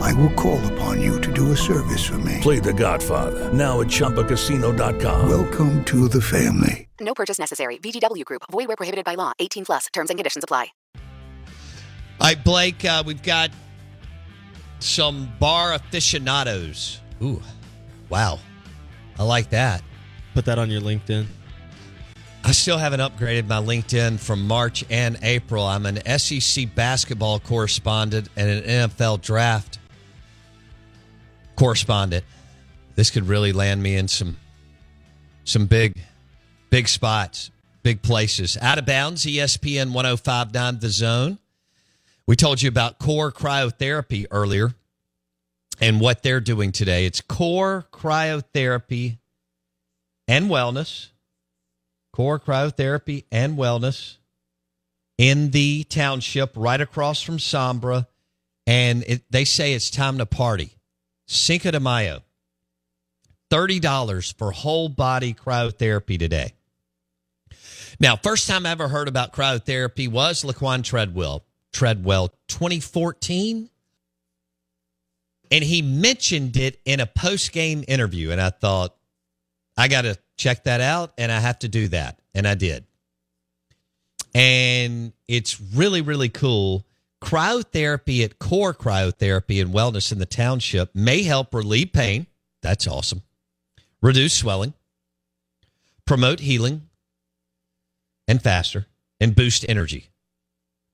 I will call upon you to do a service for me. Play The Godfather now at ChumbaCasino.com. Welcome to the family. No purchase necessary. VGW Group. Void where prohibited by law. 18 plus. Terms and conditions apply. All right, Blake, uh, we've got some bar aficionados. Ooh, wow. I like that. Put that on your LinkedIn. I still haven't upgraded my LinkedIn from March and April. I'm an SEC basketball correspondent and an NFL draft correspondent. This could really land me in some some big big spots, big places. Out of bounds, ESPN 1059 The Zone. We told you about core cryotherapy earlier and what they're doing today. It's core cryotherapy and wellness. Core cryotherapy and wellness in the township right across from Sombra. And it, they say it's time to party. Cinco de Mayo. $30 for whole body cryotherapy today. Now, first time I ever heard about cryotherapy was Laquon Treadwell. Treadwell 2014. And he mentioned it in a post game interview. And I thought, I got to check that out and I have to do that. And I did. And it's really, really cool. Cryotherapy at Core Cryotherapy and Wellness in the Township may help relieve pain. That's awesome. Reduce swelling, promote healing and faster, and boost energy.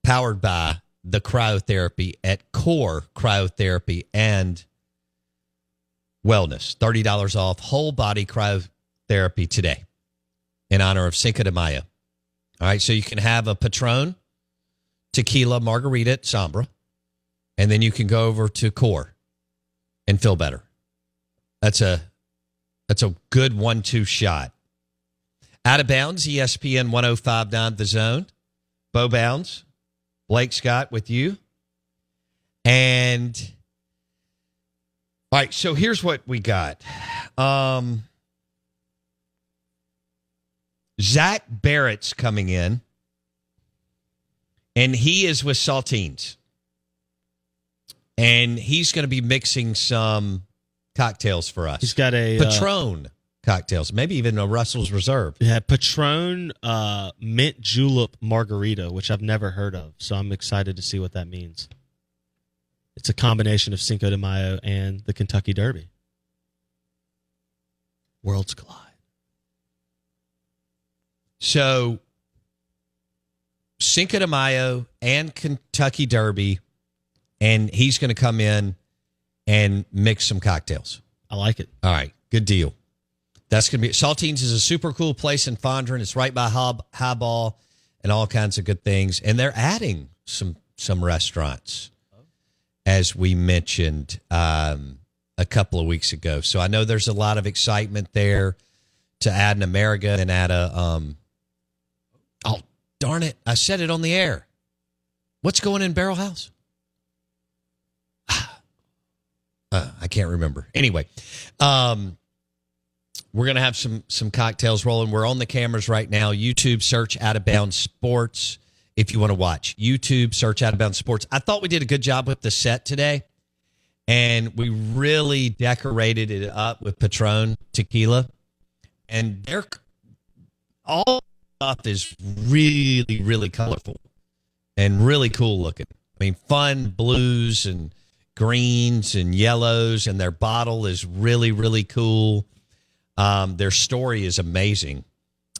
Powered by the cryotherapy at Core Cryotherapy and Wellness. $30 off whole body cryotherapy today in honor of Cinco de Mayo. All right, so you can have a Patron tequila margarita at Sombra, and then you can go over to Core and feel better. That's a that's a good one-two shot. Out of bounds, ESPN 1059 The Zone. Bo Bounds, Blake Scott with you. And all right, so here's what we got. Um Zach Barrett's coming in, and he is with Saltines. And he's going to be mixing some cocktails for us. He's got a uh, Patron cocktails, maybe even a Russell's Reserve. Yeah, Patron uh, mint julep margarita, which I've never heard of. So I'm excited to see what that means. It's a combination of Cinco de Mayo and the Kentucky Derby. Worlds collide. So, Cinco de Mayo and Kentucky Derby, and he's going to come in and mix some cocktails. I like it. All right, good deal. That's going to be Saltines is a super cool place in Fondren. It's right by High, Highball and all kinds of good things, and they're adding some some restaurants, as we mentioned um, a couple of weeks ago. So I know there's a lot of excitement there to add an America and add a um, darn it, I said it on the air. What's going in Barrel House? Uh, I can't remember. Anyway, um, we're gonna have some some cocktails rolling. We're on the cameras right now. YouTube search Out of Bounds Sports if you want to watch. YouTube search Out of Bounds Sports. I thought we did a good job with the set today, and we really decorated it up with Patron tequila, and they're all stuff is really really colorful and really cool looking. I mean, fun blues and greens and yellows, and their bottle is really, really cool. Um, their story is amazing.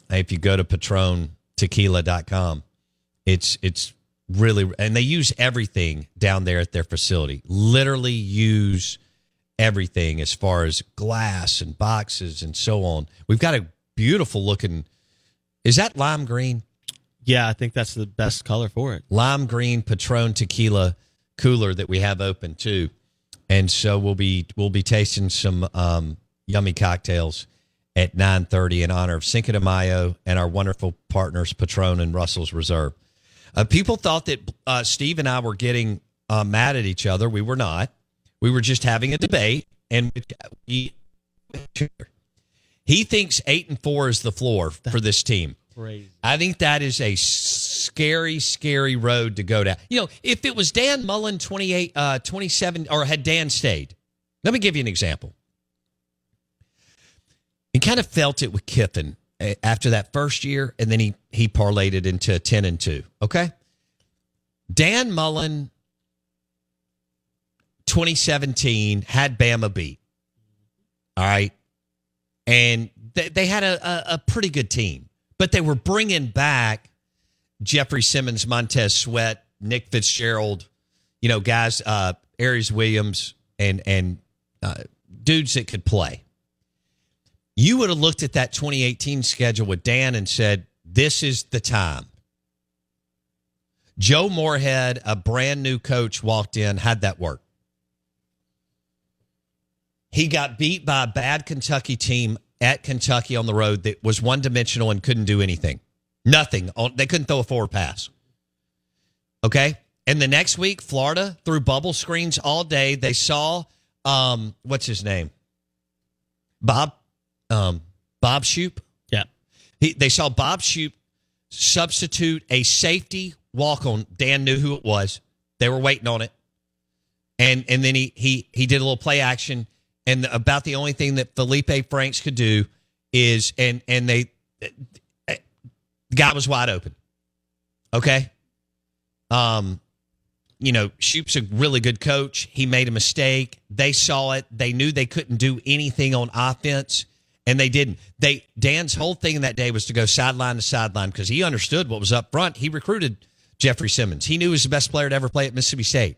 If you go to patrontequila.com, it's it's really and they use everything down there at their facility. Literally use everything as far as glass and boxes and so on. We've got a beautiful looking is that lime green? Yeah, I think that's the best color for it. Lime green Patron tequila cooler that we have open too, and so we'll be we'll be tasting some um, yummy cocktails at nine thirty in honor of Cinco de Mayo and our wonderful partners Patron and Russell's Reserve. Uh, people thought that uh, Steve and I were getting uh, mad at each other. We were not. We were just having a debate, and we, he thinks eight and four is the floor for this team. Crazy. I think that is a scary, scary road to go down. You know, if it was Dan Mullen 28, uh, 27, or had Dan stayed, let me give you an example. He kind of felt it with Kiffin uh, after that first year, and then he he parlayed it into 10 and 2. Okay. Dan Mullen 2017 had Bama beat. All right. And they, they had a, a, a pretty good team but they were bringing back Jeffrey Simmons, Montez Sweat, Nick Fitzgerald, you know, guys, uh, Aeris Williams, and and uh, dudes that could play. You would have looked at that 2018 schedule with Dan and said, "This is the time." Joe Moorhead, a brand new coach, walked in, had that work. He got beat by a bad Kentucky team at Kentucky on the road that was one dimensional and couldn't do anything. Nothing. They couldn't throw a forward pass. Okay. And the next week, Florida threw bubble screens all day. They saw um, what's his name? Bob um, Bob Shoop. Yeah. He, they saw Bob Shoop substitute a safety walk on. Dan knew who it was. They were waiting on it. And and then he he he did a little play action and about the only thing that Felipe Franks could do is and and they the guy was wide open. Okay. Um, you know, Shoop's a really good coach. He made a mistake. They saw it. They knew they couldn't do anything on offense, and they didn't. They Dan's whole thing that day was to go sideline to sideline because he understood what was up front. He recruited Jeffrey Simmons. He knew he was the best player to ever play at Mississippi State.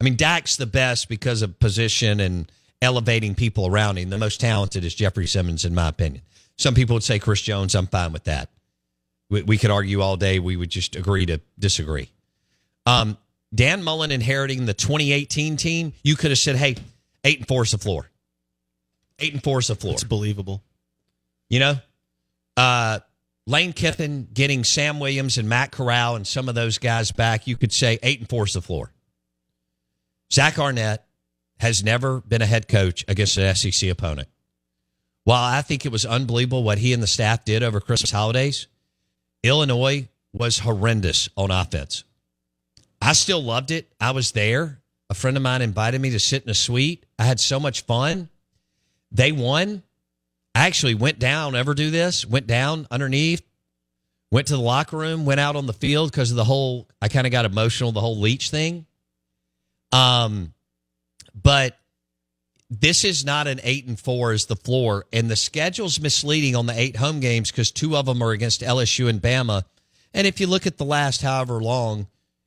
I mean, Dak's the best because of position and elevating people around him. The most talented is Jeffrey Simmons, in my opinion. Some people would say Chris Jones. I'm fine with that. We, we could argue all day. We would just agree to disagree. Um, Dan Mullen inheriting the 2018 team, you could have said, hey, eight and four is the floor. Eight and four is the floor. It's believable. You know? Uh, Lane Kiffin getting Sam Williams and Matt Corral and some of those guys back, you could say eight and four is the floor. Zach Arnett, has never been a head coach against an SEC opponent. While I think it was unbelievable what he and the staff did over Christmas holidays, Illinois was horrendous on offense. I still loved it. I was there. A friend of mine invited me to sit in a suite. I had so much fun. They won. I actually went down, ever do this? Went down underneath, went to the locker room, went out on the field because of the whole, I kind of got emotional, the whole Leach thing. Um, but this is not an eight and four as the floor, and the schedule's misleading on the eight home games because two of them are against LSU and Bama. And if you look at the last however long,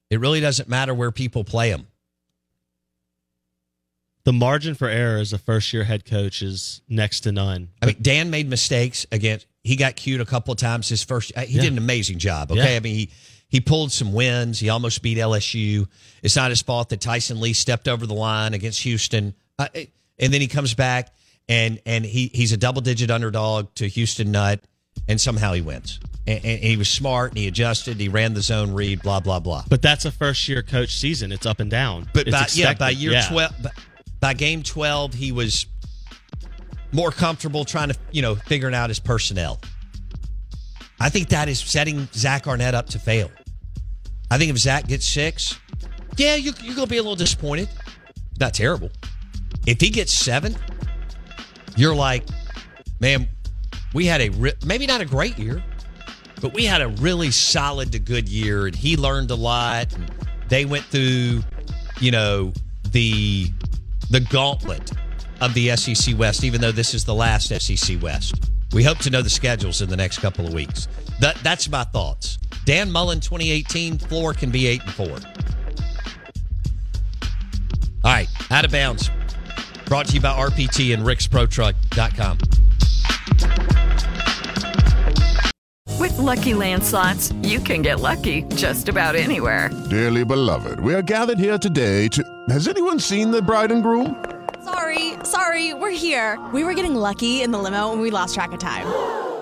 it really doesn't matter where people play them. The margin for error as a first year head coach is next to none. I mean, Dan made mistakes against. He got cued a couple of times his first. He Yeah. did an amazing job. Okay, Yeah. I mean he he pulled some wins. He almost beat LSU. It's not his fault that Tyson Lee stepped over the line against Houston. Uh, and then he comes back and and he he's a double digit underdog to Houston Nutt, and somehow he wins. And, and he was smart and he adjusted. He ran the zone read. Blah blah blah. But that's a first year coach season. It's up and down. But by, yeah, by year Yeah. twelve, by, by game twelve, he was more comfortable trying to, you know, figuring out his personnel. I think that is setting Zach Arnett up to fail. I think if Zach gets six, yeah, you, you're going to be a little disappointed. Not terrible. If he gets seven, you're like, man, we had a re- maybe not a great year, but we had a really solid to good year, and he learned a lot. And they went through, you know, the the gauntlet of the SEC West, even though this is the last SEC West. We hope to know the schedules in the next couple of weeks. That that's my thoughts. Dan Mullen, 2018 floor can be eight and four. All right, out of bounds. Brought to you by RPT and RicksProTruck.com. With Lucky Land slots, you can get lucky just about anywhere. Dearly beloved, we are gathered here today to. Has anyone seen the bride and groom? Sorry, sorry, we're here. We were getting lucky in the limo and we lost track of time.